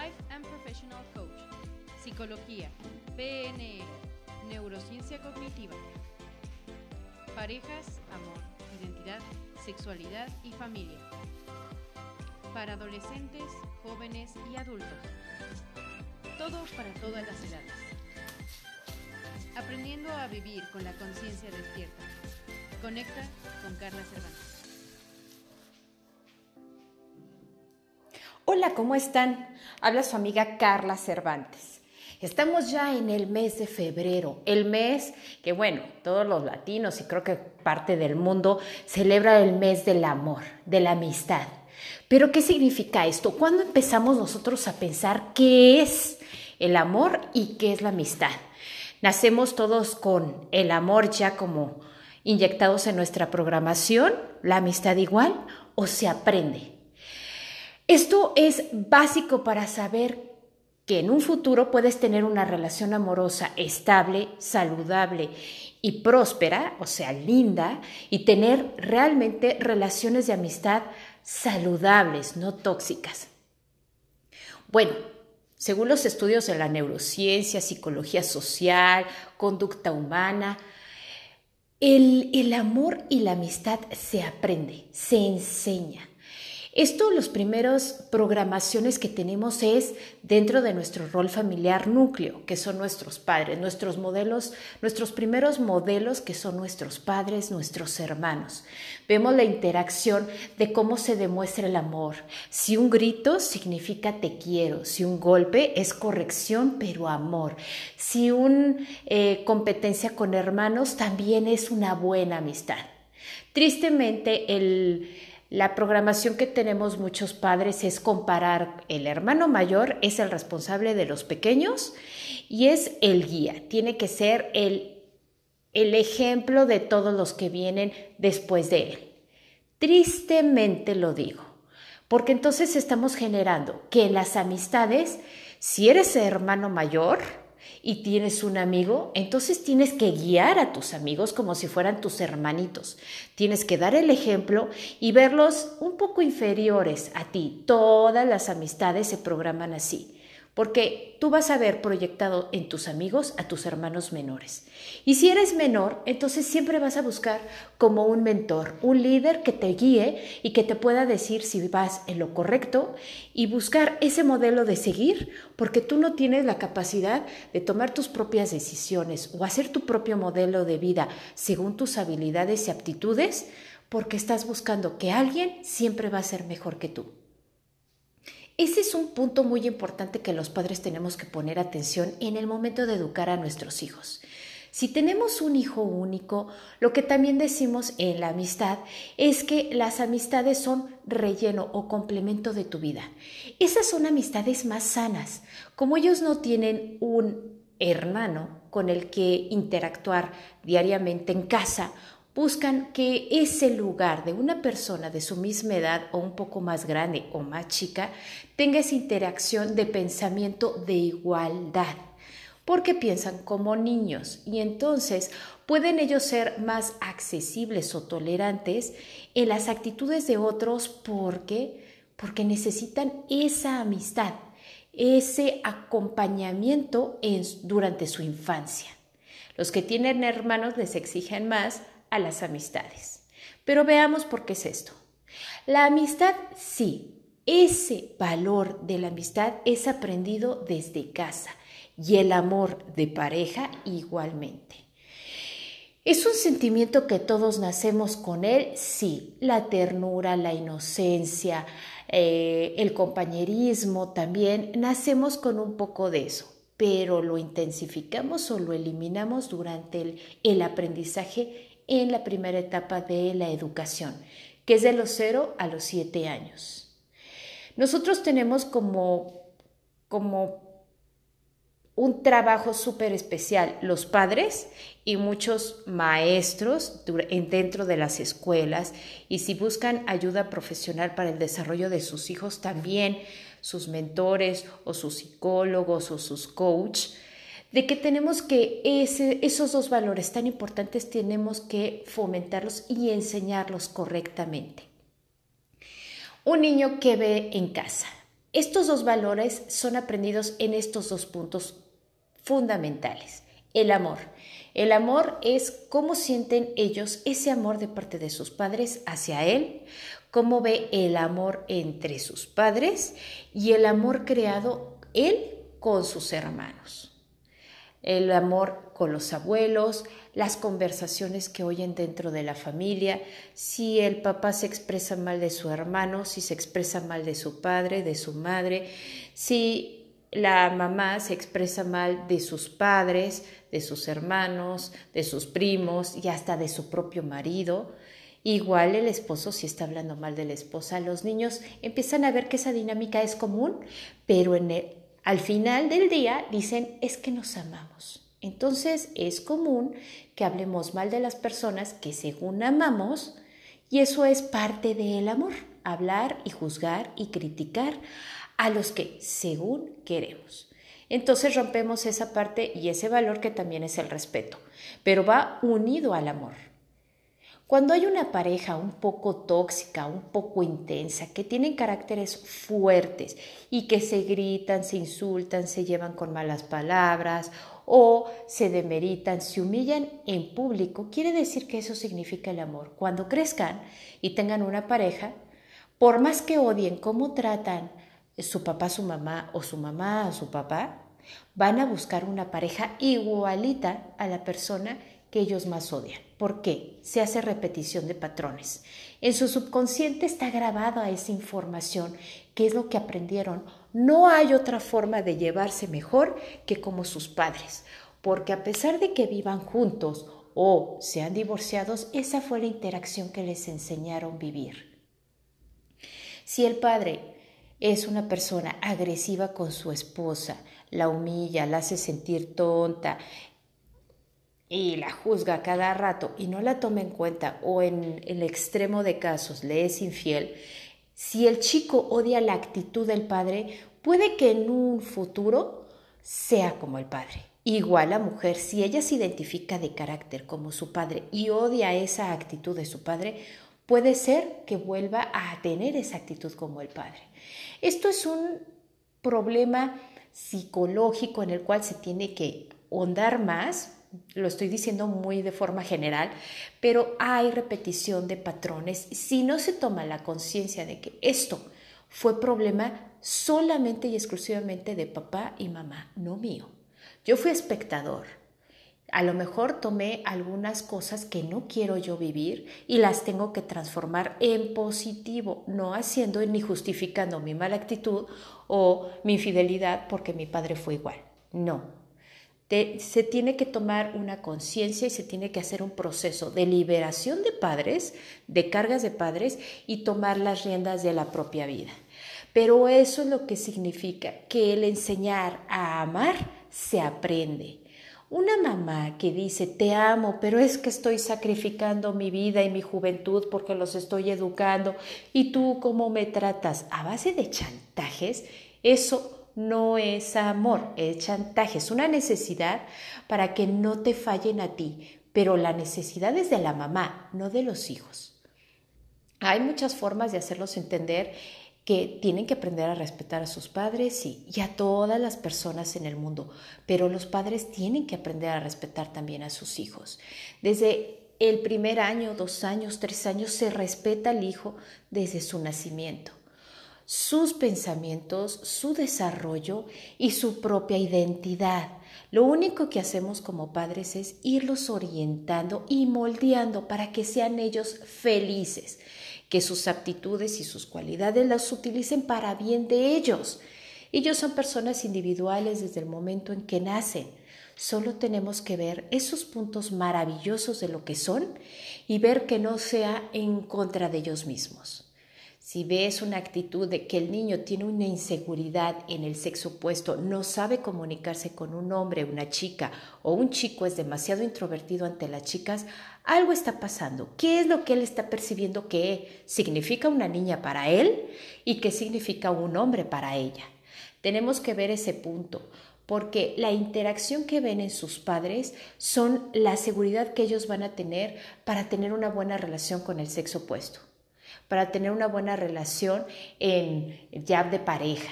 Life and Professional Coach, Psicología, PNL, Neurociencia Cognitiva, Parejas, Amor, Identidad, Sexualidad y Familia. Para adolescentes, jóvenes y adultos. Todo para todas las edades. Aprendiendo a vivir con la conciencia despierta. Conecta con Carla Cervantes. ¿Cómo están? Habla su amiga Carla Cervantes. Estamos ya en el mes de febrero, el mes que, bueno, todos los latinos y creo que parte del mundo celebra el mes del amor, de la amistad. Pero, ¿qué significa esto? ¿Cuándo empezamos nosotros a pensar qué es el amor y qué es la amistad? Nacemos todos con el amor ya como inyectados en nuestra programación, la amistad igual, o se aprende. Esto es básico para saber que en un futuro puedes tener una relación amorosa estable, saludable y próspera, o sea, linda, y tener realmente relaciones de amistad saludables, no tóxicas. Bueno, según los estudios de la neurociencia, psicología social, conducta humana, el, el amor y la amistad se aprende, se enseña. Esto, los primeros programaciones que tenemos es dentro de nuestro rol familiar núcleo, que son nuestros padres, nuestros modelos, nuestros primeros modelos que son nuestros padres, nuestros hermanos. Vemos la interacción de cómo se demuestra el amor. Si un grito significa te quiero, si un golpe es corrección, pero amor. Si una eh, competencia con hermanos también es una buena amistad. Tristemente, el la programación que tenemos muchos padres es comparar el hermano mayor es el responsable de los pequeños y es el guía, tiene que ser el, el ejemplo de todos los que vienen después de él. Tristemente lo digo, porque entonces estamos generando que en las amistades, si eres hermano mayor, y tienes un amigo, entonces tienes que guiar a tus amigos como si fueran tus hermanitos. Tienes que dar el ejemplo y verlos un poco inferiores a ti. Todas las amistades se programan así porque tú vas a ver proyectado en tus amigos a tus hermanos menores. Y si eres menor, entonces siempre vas a buscar como un mentor, un líder que te guíe y que te pueda decir si vas en lo correcto y buscar ese modelo de seguir, porque tú no tienes la capacidad de tomar tus propias decisiones o hacer tu propio modelo de vida según tus habilidades y aptitudes, porque estás buscando que alguien siempre va a ser mejor que tú. Ese es un punto muy importante que los padres tenemos que poner atención en el momento de educar a nuestros hijos. Si tenemos un hijo único, lo que también decimos en la amistad es que las amistades son relleno o complemento de tu vida. Esas son amistades más sanas. Como ellos no tienen un hermano con el que interactuar diariamente en casa buscan que ese lugar de una persona de su misma edad o un poco más grande o más chica tenga esa interacción de pensamiento de igualdad, porque piensan como niños y entonces pueden ellos ser más accesibles o tolerantes en las actitudes de otros porque porque necesitan esa amistad, ese acompañamiento durante su infancia. Los que tienen hermanos les exigen más a las amistades. Pero veamos por qué es esto. La amistad, sí, ese valor de la amistad es aprendido desde casa y el amor de pareja igualmente. ¿Es un sentimiento que todos nacemos con él? Sí, la ternura, la inocencia, eh, el compañerismo también, nacemos con un poco de eso, pero lo intensificamos o lo eliminamos durante el, el aprendizaje en la primera etapa de la educación, que es de los 0 a los 7 años. Nosotros tenemos como, como un trabajo súper especial, los padres y muchos maestros dentro de las escuelas, y si buscan ayuda profesional para el desarrollo de sus hijos, también sus mentores o sus psicólogos o sus coaches de que tenemos que esos dos valores tan importantes tenemos que fomentarlos y enseñarlos correctamente. Un niño que ve en casa, Estos dos valores son aprendidos en estos dos puntos fundamentales. El amor. El amor es cómo sienten ellos ese amor de parte de sus padres hacia él, cómo ve el amor entre sus padres y el amor creado él con sus hermanos. El amor con los abuelos, las conversaciones que oyen dentro de la familia, si el papá se expresa mal de su hermano, si se expresa mal de su padre, de su madre, si la mamá se expresa mal de sus padres, de sus hermanos, de sus primos y hasta de su propio marido. Igual el esposo si está hablando mal de la esposa, los niños empiezan a ver que esa dinámica es común, pero en al final del día dicen es que nos amamos. Entonces es común que hablemos mal de las personas que según amamos y eso es parte del amor, hablar y juzgar y criticar a los que según queremos. Entonces rompemos esa parte y ese valor que también es el respeto, pero va unido al amor. Cuando hay una pareja un poco tóxica, un poco intensa, que tienen caracteres fuertes y que se gritan, se insultan, se llevan con malas palabras o se demeritan, se humillan en público, quiere decir que eso significa el amor. Cuando crezcan y tengan una pareja, por más que odien cómo tratan su papá, su mamá o su mamá a su papá, van a buscar una pareja igualita a la persona que ellos más odian. ¿Por qué? Se hace repetición de patrones. En su subconsciente está grabada esa información, que es lo que aprendieron. No hay otra forma de llevarse mejor que como sus padres, porque a pesar de que vivan juntos o sean divorciados, esa fue la interacción que les enseñaron vivir. Si el padre es una persona agresiva con su esposa, la humilla, la hace sentir tonta, y la juzga cada rato y no la toma en cuenta o en el extremo de casos le es infiel, si el chico odia la actitud del padre, puede que en un futuro sea como el padre. Igual la mujer, si ella se identifica de carácter como su padre y odia esa actitud de su padre, puede ser que vuelva a tener esa actitud como el padre. Esto es un problema psicológico en el cual se tiene que hondar más lo estoy diciendo muy de forma general, pero hay repetición de patrones si no se toma la conciencia de que esto fue problema solamente y exclusivamente de papá y mamá, no mío. Yo fui espectador. A lo mejor tomé algunas cosas que no quiero yo vivir y las tengo que transformar en positivo, no haciendo ni justificando mi mala actitud o mi infidelidad porque mi padre fue igual. No, se tiene que tomar una conciencia y se tiene que hacer un proceso de liberación de padres, de cargas de padres y tomar las riendas de la propia vida. Pero eso es lo que significa que el enseñar a amar se aprende. Una mamá que dice, te amo, pero es que estoy sacrificando mi vida y mi juventud porque los estoy educando y tú cómo me tratas a base de chantajes, eso no es amor, es chantaje, es una necesidad para que no te fallen a ti, pero la necesidad es de la mamá, no de los hijos. Hay muchas formas de hacerlos entender que tienen que aprender a respetar a sus padres y a todas las personas en el mundo, pero los padres tienen que aprender a respetar también a sus hijos. Desde el primer año, dos años, tres años, se respeta al hijo desde su nacimiento sus pensamientos, su desarrollo y su propia identidad. Lo único que hacemos como padres es irlos orientando y moldeando para que sean ellos felices, que sus aptitudes y sus cualidades las utilicen para bien de ellos. Ellos son personas individuales desde el momento en que nacen. Solo tenemos que ver esos puntos maravillosos de lo que son y ver que no sea en contra de ellos mismos. Si ves una actitud de que el niño tiene una inseguridad en el sexo opuesto, no sabe comunicarse con un hombre, una chica, o un chico es demasiado introvertido ante las chicas, algo está pasando. ¿Qué es lo que él está percibiendo que significa una niña para él y qué significa un hombre para ella? Tenemos que ver ese punto porque la interacción que ven en sus padres son la seguridad que ellos van a tener para tener una buena relación con el sexo opuesto. Para tener una buena relación en ya de pareja.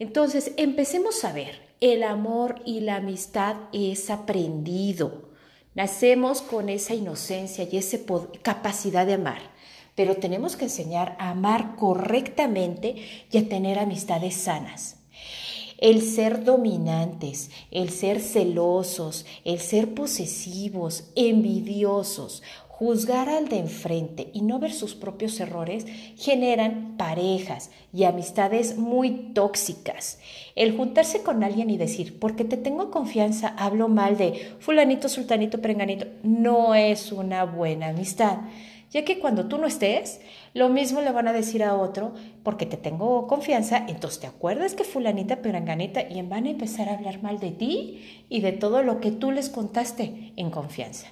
Entonces, empecemos a ver, el amor y la amistad es aprendido. Nacemos con esa inocencia y esa capacidad de amar, pero tenemos que enseñar a amar correctamente y a tener amistades sanas. El ser dominantes, el ser celosos, el ser posesivos, envidiosos, juzgar al de enfrente y no ver sus propios errores generan parejas y amistades muy tóxicas. El juntarse con alguien y decir, porque te tengo confianza, hablo mal de fulanito, sultanito, perenganito, no es una buena amistad ya que cuando tú no estés, lo mismo le van a decir a otro, porque te tengo confianza, entonces te acuerdas que fulanita, peranganita, y van a empezar a hablar mal de ti y de todo lo que tú les contaste en confianza.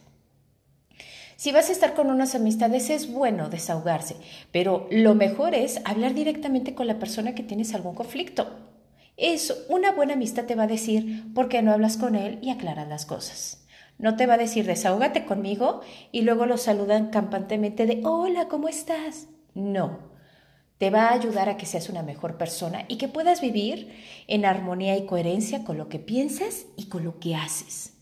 Si vas a estar con unas amistades es bueno desahogarse, pero lo mejor es hablar directamente con la persona que tienes algún conflicto. Eso, una buena amistad te va a decir por qué no hablas con él y aclaras las cosas. No te va a decir desahógate conmigo y luego lo saludan campantemente de hola, ¿cómo estás? No. Te va a ayudar a que seas una mejor persona y que puedas vivir en armonía y coherencia con lo que piensas y con lo que haces.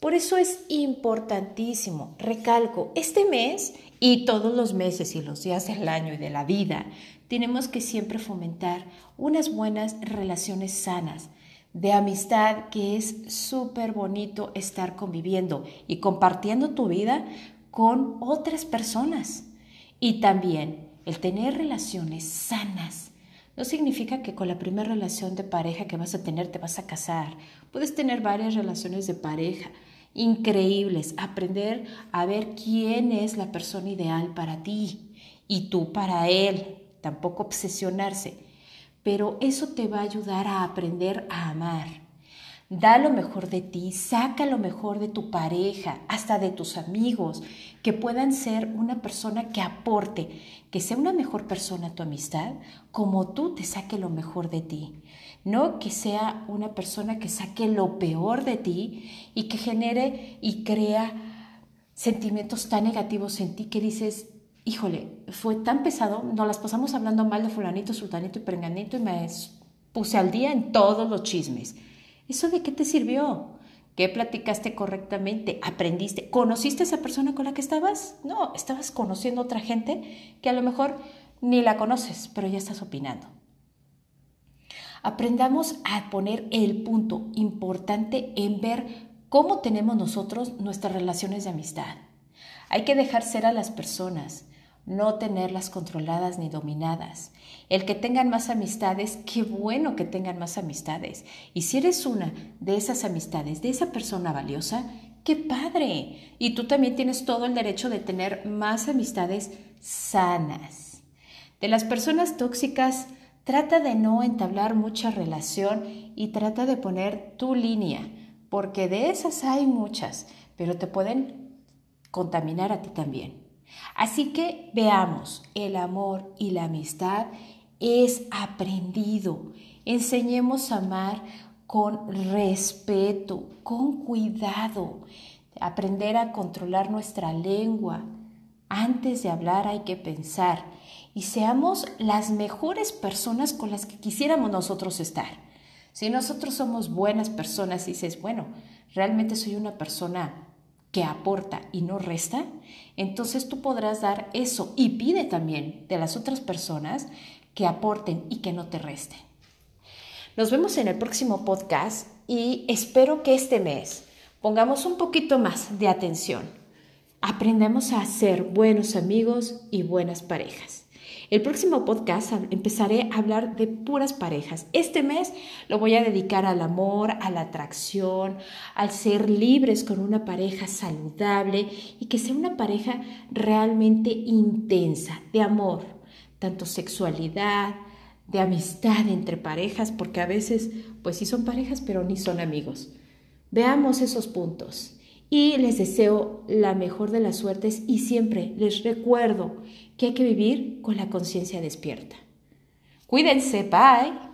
Por eso es importantísimo, recalco, este mes y todos los meses y los días del año y de la vida, tenemos que siempre fomentar unas buenas relaciones sanas, de amistad que es súper bonito estar conviviendo y compartiendo tu vida con otras personas. Y también el tener relaciones sanas. No significa que con la primera relación de pareja que vas a tener te vas a casar. Puedes tener varias relaciones de pareja increíbles, aprender a ver quién es la persona ideal para ti y tú para él. Tampoco obsesionarse pero eso te va a ayudar a aprender a amar. Da lo mejor de ti, saca lo mejor de tu pareja, hasta de tus amigos, que puedan ser una persona que aporte, que sea una mejor persona tu amistad, como tú te saque lo mejor de ti. No que sea una persona que saque lo peor de ti y que genere y crea sentimientos tan negativos en ti que dices, híjole, fue tan pesado, nos las pasamos hablando mal de fulanito, sultanito y perenganito y me puse al día en todos los chismes. ¿Eso de qué te sirvió? ¿Qué platicaste correctamente? ¿Aprendiste? ¿Conociste a esa persona con la que estabas? No, estabas conociendo a otra gente que a lo mejor ni la conoces, pero ya estás opinando. Aprendamos a poner el punto importante en ver cómo tenemos nosotros nuestras relaciones de amistad. Hay que dejar ser a las personas, no tenerlas controladas ni dominadas. El que tengan más amistades, qué bueno que tengan más amistades. Y si eres una de esas amistades, de esa persona valiosa, qué padre. Y tú también tienes todo el derecho de tener más amistades sanas. De las personas tóxicas, trata de no entablar mucha relación y trata de poner tu línea, porque de esas hay muchas, pero te pueden contaminar a ti también. Así que veamos, el amor y la amistad es aprendido. Enseñemos a amar con respeto, con cuidado, aprender a controlar nuestra lengua. Antes de hablar hay que pensar y seamos las mejores personas con las que quisiéramos nosotros estar. Si nosotros somos buenas personas y dices, bueno, realmente soy una persona que aporta y no resta, entonces tú podrás dar eso y pide también de las otras personas que aporten y que no te resten. Nos vemos en el próximo podcast y espero que este mes pongamos un poquito más de atención. Aprendamos a ser buenos amigos y buenas parejas. El próximo podcast empezaré a hablar de puras parejas. Este mes lo voy a dedicar al amor, a la atracción, al ser libres con una pareja saludable y que sea una pareja realmente intensa, de amor, tanto sexualidad, de amistad entre parejas, porque a veces pues sí son parejas, pero ni son amigos. Veamos esos puntos y les deseo la mejor de las suertes y siempre les recuerdo que hay que vivir con la conciencia despierta. Cuídense, bye.